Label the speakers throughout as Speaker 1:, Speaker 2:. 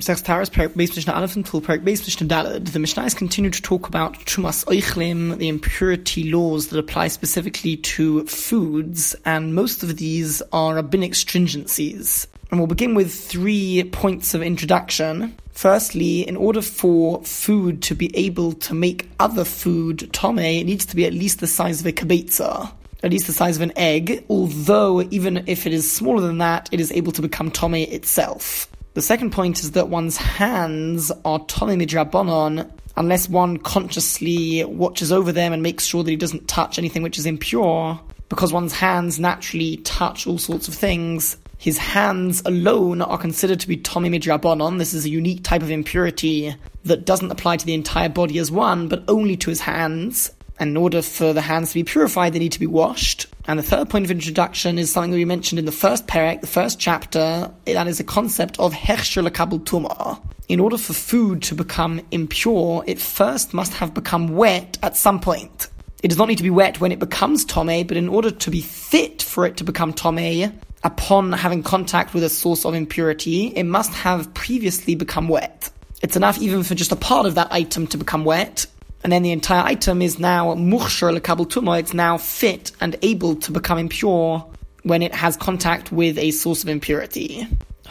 Speaker 1: Sechs Taras, Perak Beis Mishnah Aleph until Perak Beis Mishnah Dalad, the Mishnahs continue to talk about Chumas Oichlim, the impurity laws that apply specifically to foods, and most of these are rabbinic stringencies. And we'll begin with three points of introduction. Firstly, in order for food to be able to make other food tome, it needs to be at least the size of a kibitza at least the size of an egg, although even if it is smaller than that, it is able to become tome itself. The second point is that one's hands are tome midrabanon unless one consciously watches over them and makes sure that he doesn't touch anything which is impure, because one's hands naturally touch all sorts of things. His hands alone are considered to be Tommy Midrabanon. This is a unique type of impurity that doesn't apply to the entire body as one, but only to his hands. And in order for the hands to be purified, they need to be washed. And the third point of introduction is something that we mentioned in the first perek, the first chapter. That is a concept of hechsher lekabel tumah. In order for food to become impure, it first must have become wet at some point. It does not need to be wet when it becomes tome, but in order to be fit for it to become tome, upon having contact with a source of impurity, it must have previously become wet. It's enough even for just a part of that item to become wet, and then the entire item is now mukhshar lekabel tuma. It's now fit and able to become impure when it has contact with a source of impurity.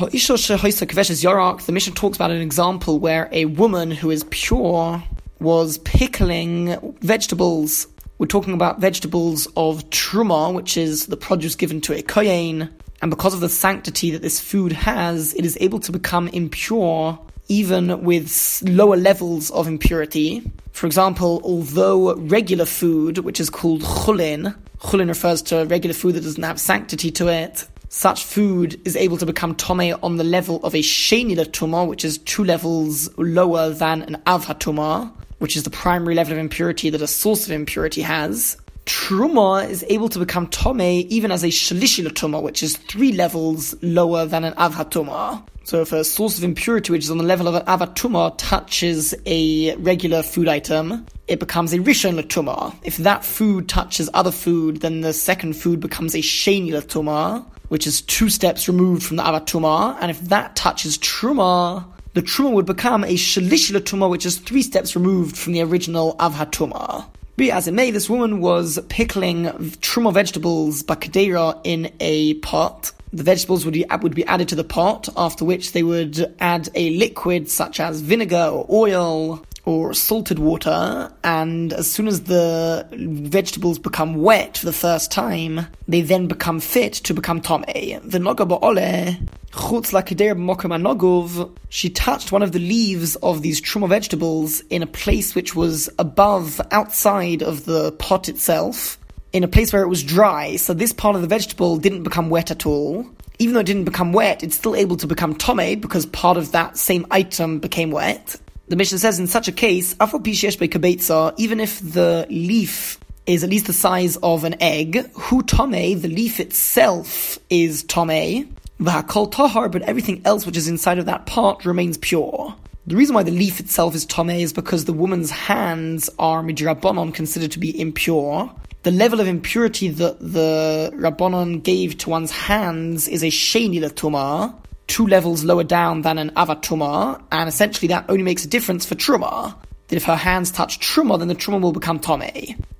Speaker 1: The Mishnah talks about an example where a woman who is pure was pickling vegetables. We're talking about vegetables of truma, which is the produce given to a kohen, and because of the sanctity that this food has, it is able to become impure even with lower levels of impurity. For example, although regular food, which is called chulin, chulin refers to regular food that doesn't have sanctity to it, such food is able to become tome on the level of a shenila tuma, which is two levels lower than an avha tuma, which is the primary level of impurity that a source of impurity has. Truma is able to become tome even as a shalishila tuma, which is three levels lower than an avha tuma. So if a source of impurity, which is on the level of an avatuma, touches a regular food item, it becomes a rishon latuma. If that food touches other food, then the second food becomes a sheni latuma, which is two steps removed from the avatuma. And if that touches truma, the truma would become a shalish latuma, which is three steps removed from the original avhatuma. Be as it may, this woman was pickling truma vegetables, bakadera, in a pot the vegetables would be, uh, would be added to the pot, after which they would add a liquid such as vinegar or oil or salted water, and as soon as the vegetables become wet for the first time, they then become fit to become tome. The noga ba'ole, chutz she touched one of the leaves of these truma vegetables in a place which was above, outside of the pot itself, in a place where it was dry, so this part of the vegetable didn't become wet at all. Even though it didn't become wet, it's still able to become tome because part of that same item became wet. The Mishnah says in such a case, even if the leaf is at least the size of an egg, hu tome, the leaf itself is tome, v'hakol tahar, but everything else which is inside of that part remains pure. The reason why the leaf itself is tome is because the woman's hands are midrabanon considered to be impure, the level of impurity that the Rabbanon gave to one's hands is a Sheni Latuma, two levels lower down than an Avatuma, and essentially that only makes a difference for Truma. That if her hands touch Truma, then the Truma will become Tome.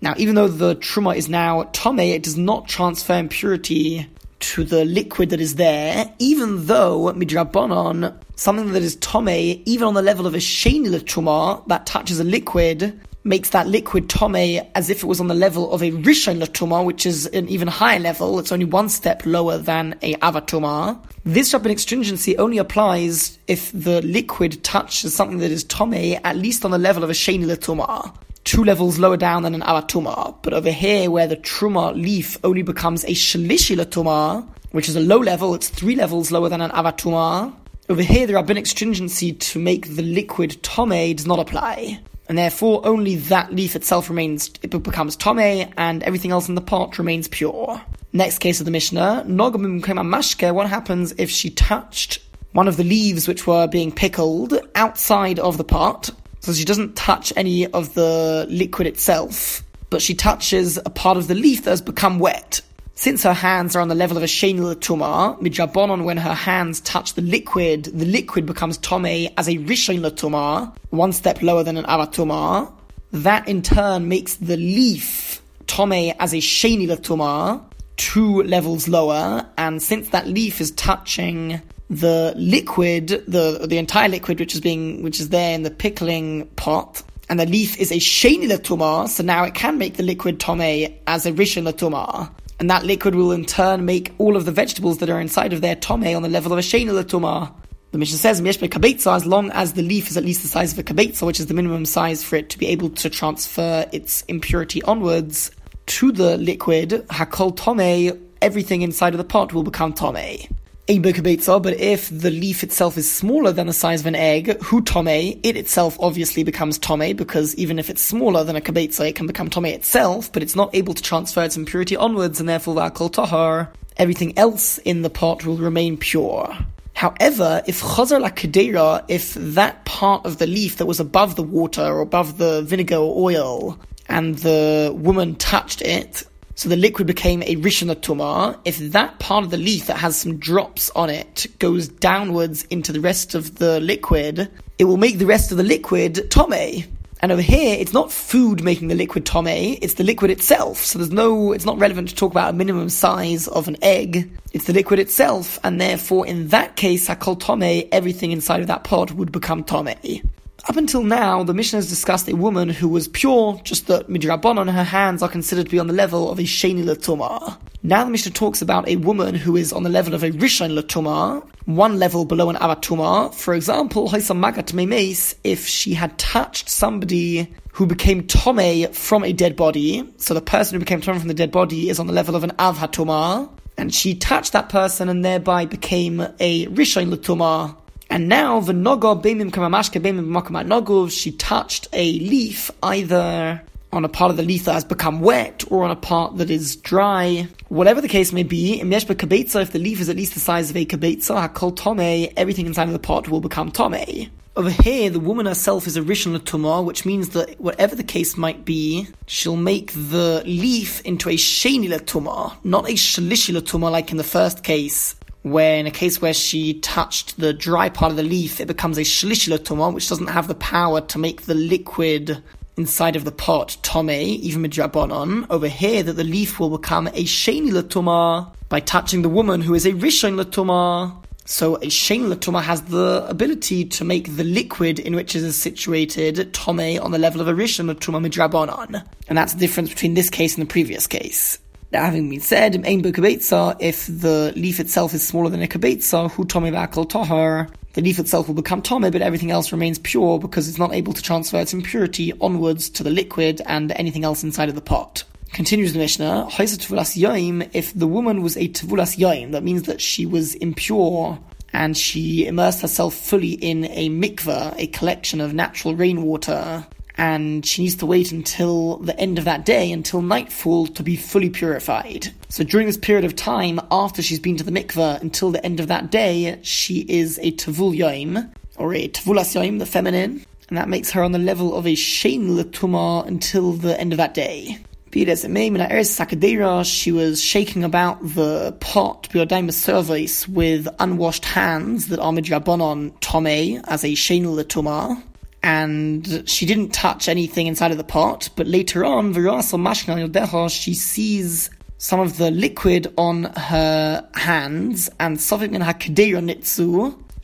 Speaker 1: Now, even though the Truma is now Tome, it does not transfer impurity to the liquid that is there, even though Midrabanon, something that is Tome, even on the level of a Sheni Latuma, that touches a liquid, makes that liquid tome as if it was on the level of a rishon latuma, which is an even higher level. It's only one step lower than a avatuma. This rabbinic stringency only applies if the liquid touches something that is tome at least on the level of a sheni latuma. Two levels lower down than an avatuma. But over here, where the truma leaf only becomes a shalishi latuma, which is a low level, it's three levels lower than an avatuma. Over here, the rabbinic stringency to make the liquid tome does not apply and therefore only that leaf itself remains, it becomes tome, and everything else in the pot remains pure. Next case of the Mishnah, Nogam Mashke, what happens if she touched one of the leaves which were being pickled outside of the pot, so she doesn't touch any of the liquid itself, but she touches a part of the leaf that has become wet. Since her hands are on the level of a Sheni Latuma, Midrabanon, when her hands touch the liquid, the liquid becomes Tome as a Rishon Latuma, one step lower than an Avatuma. That in turn makes the leaf Tome as a Sheni Latuma, two levels lower, and since that leaf is touching the liquid, the the entire liquid which is being which is there in the pickling pot, and the leaf is a sheni latuma, so now it can make the liquid tome as a rishon latuma. And that liquid will in turn make all of the vegetables that are inside of their tome on the level of a sheni latuma. The Mishnah says, Mishbe kabetza, as long as the leaf is at least the size of a kabetza, which is the minimum size for it to be able to transfer its impurity onwards to the liquid, hakol tome, everything inside of the pot will become tome but if the leaf itself is smaller than the size of an egg, hu tome, it itself obviously becomes tome, because even if it's smaller than a kabetza, it can become tome itself, but it's not able to transfer its impurity onwards, and therefore vakol tahar, everything else in the pot will remain pure. However, if chazar la if that part of the leaf that was above the water or above the vinegar or oil, and the woman touched it, so the liquid became a Rishon Tumah. If that part of the leaf that has some drops on it goes downwards into the rest of the liquid, it will make the rest of the liquid Tome. And over here, it's not food making the liquid tome, it's the liquid itself. So there's no, it's not relevant to talk about a minimum size of an egg. It's the liquid itself, and therefore in that case, hakol tome, everything inside of that pot would become tome. Up until now, the Mishnah has discussed a woman who was pure, just that midrabanon, her hands are considered to be on the level of a sheni latuma. Now the Mishnah talks about a woman who is on the level of a rishon latuma, one level below an avatuma. For example, magat memes, if she had touched somebody who became tome from a dead body, so the person who became tome from the dead body is on the level of an avhatuma, and she touched that person and thereby became a rishon latuma, and now the noga bemim kamamashke bemim nogov, she touched a leaf either on a part of the leaf that has become wet or on a part that is dry. Whatever the case may be, if the leaf is at least the size of a Kabetza, Hakol Tome, everything inside of the pot will become Tome. Over here, the woman herself is a Rishon Tumah, which means that whatever the case might be, she'll make the leaf into a Sheni Tumah, not a Shalishi Tumah like in the first case, where in a case where she touched the dry part of the leaf, it becomes a shlishila which doesn't have the power to make the liquid inside of the pot tome, even midrabanon. Over here, that the leaf will become a sheni latuma by touching the woman who is a rishon latuma. So a sheni latuma has the ability to make the liquid in which it is situated tome on the level of a rishon latuma midrabanon, and that's the difference between this case and the previous case. That having been said, if the leaf itself is smaller than a kabetza, who tome bakal tahar, the leaf itself will become tome, but everything else remains pure because it's not able to transfer its impurity onwards to the liquid and anything else inside of the pot. Continues the Mishnah, if the woman was a tevulas yaim, that means that she was impure and she immersed herself fully in a mikveh, a collection of natural rainwater, and she needs to wait until the end of that day, until nightfall, to be fully purified. So during this period of time, after she's been to the mikveh, until the end of that day, she is a tavul yoim, or a tavulas yoim, the feminine, and that makes her on the level of a shein letuma until the end of that day. Be it as it may, Sakadera, she was shaking about the pot, service with unwashed hands that are midrabanon tome as a shein letuma and she didn't touch anything inside of the pot, but later on, she sees some of the liquid on her hands, and.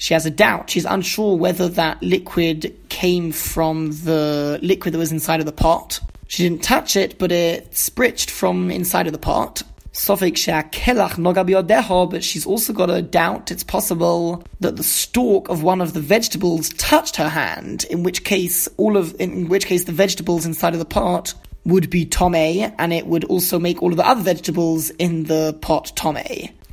Speaker 1: She has a doubt. She's unsure whether that liquid came from the liquid that was inside of the pot. She didn't touch it, but it spritched from inside of the pot. Sofik kelach noga but she's also got a doubt it's possible that the stalk of one of the vegetables touched her hand, in which case all of in which case the vegetables inside of the pot would be tome, and it would also make all of the other vegetables in the pot tome.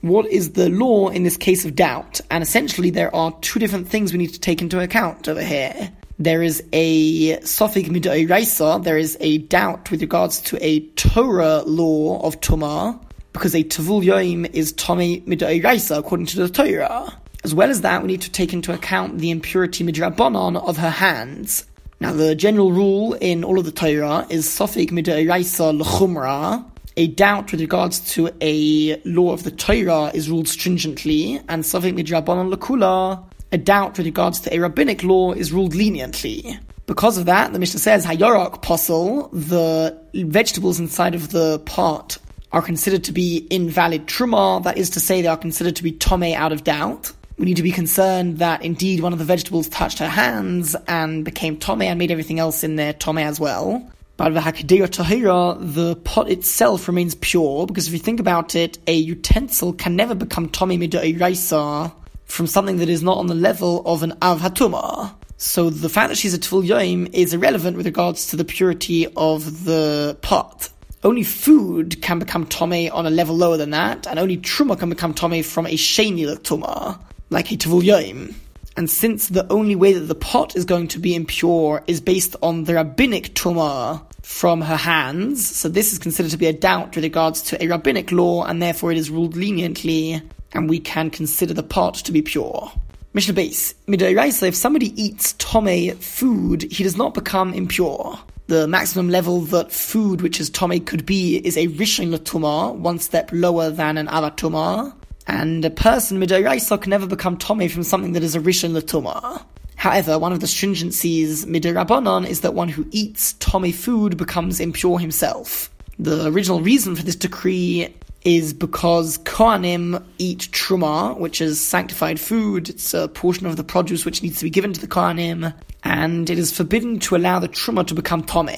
Speaker 1: What is the law in this case of doubt? And essentially there are two different things we need to take into account over here there is a Sofik Midoiraisa, there is a doubt with regards to a Torah law of Tumah, because a Tavul Yoim is Tomei Midoiraisa according to the Torah. As well as that, we need to take into account the impurity midrabanon of her hands. Now, the general rule in all of the Torah is Sofik Midoiraisa L'chumra, a doubt with regards to a law of the Torah is ruled stringently, and something midrabanan lakula, a doubt with regards to a rabbinic law is ruled leniently. Because of that, the Mishnah says, Hayorok posel, the vegetables inside of the pot are considered to be invalid truma, that is to say, they are considered to be tome out of doubt. We need to be concerned that indeed one of the vegetables touched her hands and became tome and made everything else in there tome as well. But tahira, the pot itself remains pure because if you think about it, a utensil can never become tome mid'oraisa from something that is not on the level of an av hatuma. So the fact that she's a tefil yoim is irrelevant with regards to the purity of the pot. Only food can become tome on a level lower than that, and only truma can become tome from a sheni tuma, like a tefil yoim. And since the only way that the pot is going to be impure is based on the rabbinic tuma from her hands, so this is considered to be a doubt with regards to a rabbinic law, and therefore it is ruled leniently, and we can consider the pot to be pure. Mishnah Beis. Midairaisa, if somebody eats tome food, he does not become impure. The maximum level that food, which is tome, could be is a rishon latuma, one step lower than an avatuma. And a person, midairaisa, can never become tome from something that is a rishon latuma. However, one of the stringencies midirabanan is that one who eats tome food becomes impure himself. The original reason for this decree is because Kohanim eat truma, which is sanctified food. It's a portion of the produce which needs to be given to the Kohanim, and it is forbidden to allow the truma to become tome.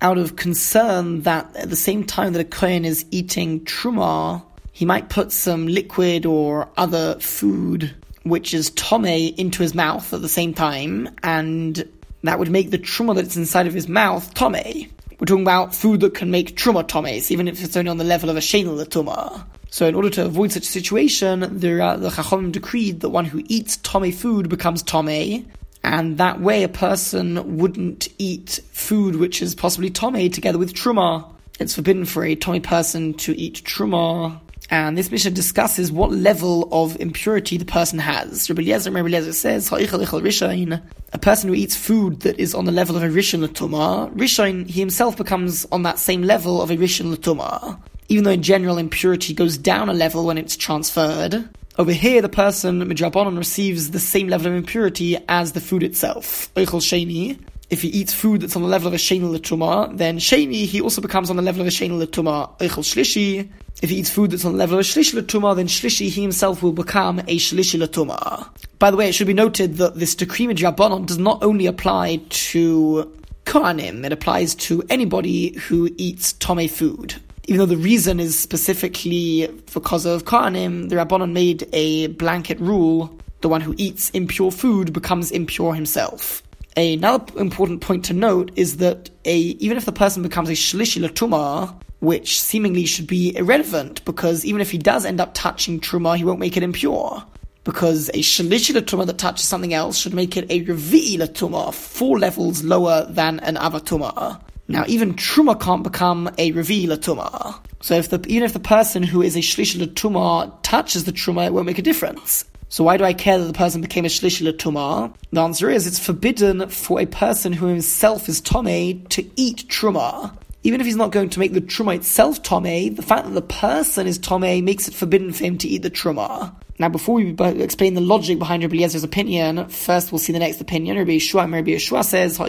Speaker 1: Out of concern that at the same time that a Kohen is eating truma, he might put some liquid or other food which is tome into his mouth at the same time, and that would make the truma that's inside of his mouth tome. We're talking about food that can make truma tomes, even if it's only on the level of a shenel tuma. So, in order to avoid such a situation, the, uh, the Chachomim decreed that one who eats tome food becomes tome, and that way a person wouldn't eat food which is possibly tome together with truma. It's forbidden for a tome person to eat truma and this Mishnah discusses what level of impurity the person has. Rabbi Eliezer, Rabbi Eliezer says, a person who eats food that is on the level of a Rishon Latuma, Rishon, he himself becomes on that same level of a Rishon Latuma. Even though in general impurity goes down a level when it's transferred, over here the person, Midrabanon, receives the same level of impurity as the food itself. If he eats food that's on the level of a Sheni Latuma, then Sheni, he also becomes on the level of a Sheni Latuma. Eichel Shlishi, if he eats food that's on the level of a shlishi latuma, then shlishi he himself will become a shlishi latuma. By the way, it should be noted that this decree Rabbanon does not only apply to Kohanim, it applies to anybody who eats tome food. Even though the reason is specifically because of Kohanim, the Rabbanon made a blanket rule the one who eats impure food becomes impure himself. Another important point to note is that a even if the person becomes a shlishi latuma, which seemingly should be irrelevant because even if he does end up touching truma, he won't make it impure. Because a shalishi truma that touches something else should make it a revi truma, four levels lower than an avatuma. Now, even truma can't become a revi truma. So, if the even if the person who is a shlishi truma touches the truma, it won't make a difference. So why do I care that the person became a shlishi truma? The answer is it's forbidden for a person who himself is tome to eat truma even if he's not going to make the truma itself tome, the fact that the person is tome makes it forbidden for him to eat the truma. Now, before we explain the logic behind Rabbi Eliezer's opinion, first we'll see the next opinion. Rabbi Yehoshua, Rabbi Yehoshua says,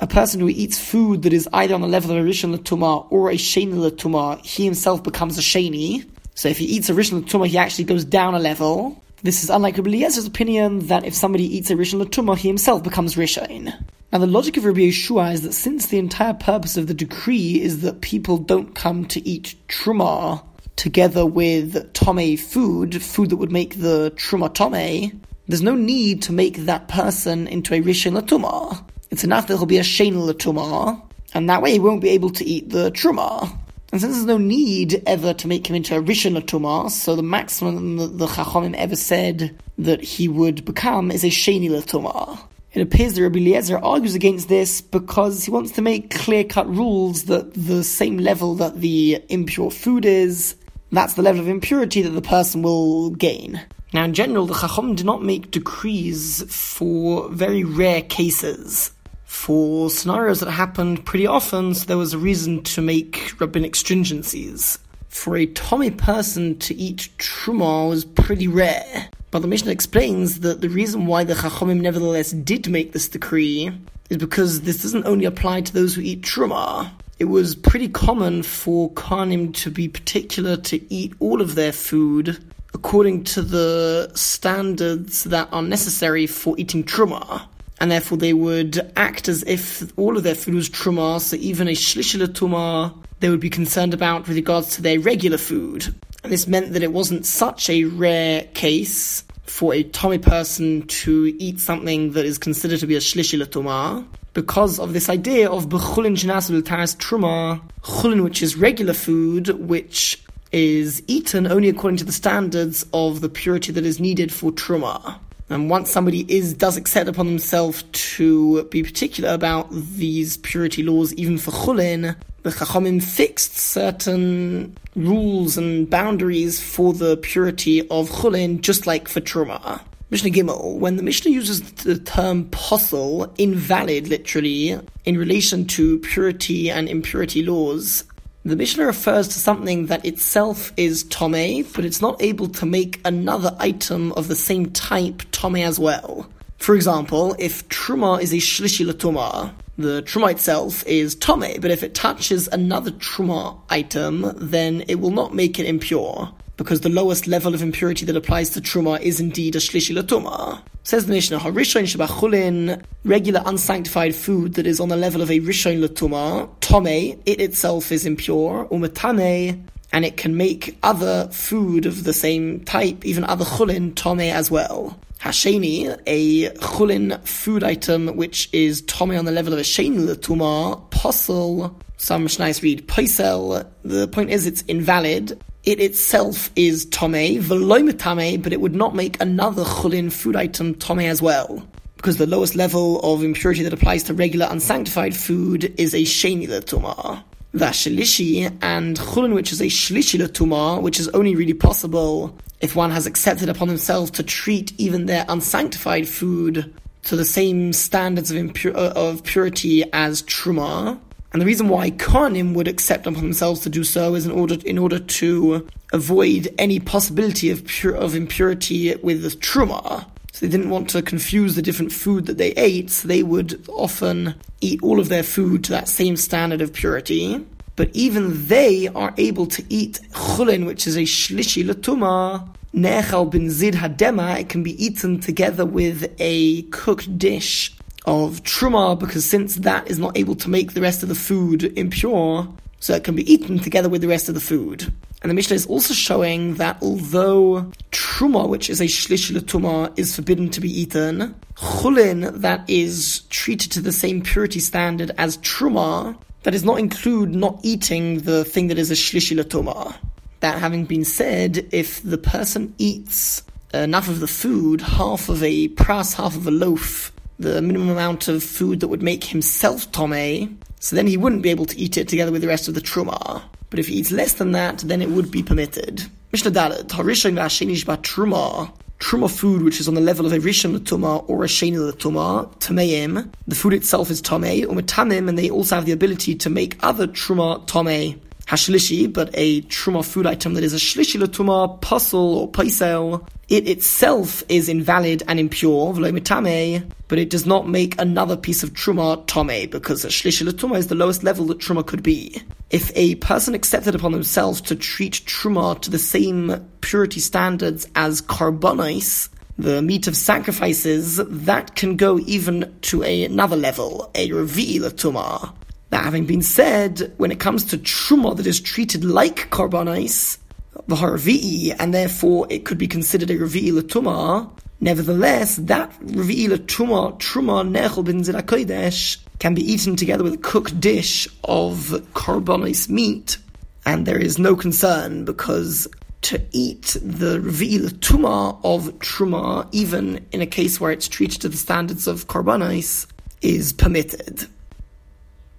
Speaker 1: a person who eats food that is either on the level of a rishon latuma or a sheni latuma, he himself becomes a sheni. So if he eats a rishon latuma, he actually goes down a level. This is unlike Rabbi Eliezer's opinion that if somebody eats a rishon latuma, he himself becomes rishon. Now, the logic of Rabbi Yehoshua is that since the entire purpose of the decree is that people don't come to eat truma together with tome food, food that would make the truma tome, there's no need to make that person into a rishon latuma. It's enough that he'll be a shein latuma, and that way he won't be able to eat the truma. And since there's no need ever to make him into a rishon latuma, so the maximum that the Chachomim ever said that he would become is a sheni latuma. It appears that Rabbi Eliezer argues against this because he wants to make clear-cut rules that the same level that the impure food is, that's the level of impurity that the person will gain. Now, in general, the Chacham do not make decrees for very rare cases. For scenarios that happened pretty often, so there was a reason to make rabbinic stringencies. For a Tommy person to eat truma was pretty rare, but the Mishnah explains that the reason why the Chachomim nevertheless did make this decree is because this doesn't only apply to those who eat truma. It was pretty common for Kohanim to be particular to eat all of their food according to the standards that are necessary for eating truma and therefore they would act as if all of their food was truma, so even a shlishila tuma they would be concerned about with regards to their regular food. And this meant that it wasn't such a rare case for a Tommy person to eat something that is considered to be a shlishila tuma, because of this idea of bechulin shinasul taras truma, chulin which is regular food, which is eaten only according to the standards of the purity that is needed for truma. And once somebody is does accept upon themselves to be particular about these purity laws, even for chulin, the Chachamim fixed certain rules and boundaries for the purity of chulin, just like for truma. Mishnah Gimel, when the Mishnah uses the term posel, invalid literally, in relation to purity and impurity laws, the Mishnah refers to something that itself is tome, but it's not able to make another item of the same type tome as well. For example, if truma is a shlishi latuma, the truma itself is tome, but if it touches another truma item, then it will not make it impure because the lowest level of impurity that applies to truma is indeed a shlishi latuma. Says the Mishnah, Harishon shabachulin, regular unsanctified food that is on the level of a rishon latuma, tome, it itself is impure, umatame, and it can make other food of the same type, even other chulin, tome as well. Hasheni, a chulin food item which is tome on the level of a sheni latuma, posel, some Mishnais read paisel. The point is it's invalid, it itself is tome, veloimetame, but it would not make another chulin food item tome as well. Because the lowest level of impurity that applies to regular unsanctified food is a sheni tumah. Vashilishi and chulin, which is a shlishi tumah, which is only really possible if one has accepted upon himself to treat even their unsanctified food to the same standards of, impur- uh, of purity as truma. And the reason why Kohanim would accept upon themselves to do so is in order in order to avoid any possibility of pure, of impurity with the truma. So they didn't want to confuse the different food that they ate, so they would often eat all of their food to that same standard of purity. But even they are able to eat chulin, which is a shlishi latuma, nechal bin zid hadema. It can be eaten together with a cooked dish of truma because since that is not able to make the rest of the food impure, so it can be eaten together with the rest of the food. And the Mishnah is also showing that although truma, which is a shlish tuma, is forbidden to be eaten, chulin that is treated to the same purity standard as truma, that does not include not eating the thing that is a shlish tuma. That having been said, if the person eats enough of the food, half of a pras, half of a loaf, the minimum amount of food that would make himself tome, so then he wouldn't be able to eat it together with the rest of the truma. But if he eats less than that, then it would be permitted. Mishnah Dalet, Harishon Lashinish Truma, Truma food which is on the level of a Rishon Latuma or a Sheni Latuma, Tameim, the food itself is Tame, Umatamim, and they also have the ability to make other Truma Tame hashlishi, but a truma food item that is a shlishi latuma, puzzle or paisel, it itself is invalid and impure, but it does not make another piece of truma tome, because a shlishi latuma is the lowest level that truma could be. If a person accepted upon themselves to treat truma to the same purity standards as karbonis, the meat of sacrifices, that can go even to another level, a revi latuma. That having been said, when it comes to truma that is treated like karbonis, the harvi'i, and therefore it could be considered a revi'i latuma, nevertheless, that revi'i latuma, truma nechel bin kodesh, can be eaten together with a cooked dish of karbonis meat, and there is no concern because to eat the revi'i latuma of truma, even in a case where it's treated to the standards of karbonis, is permitted.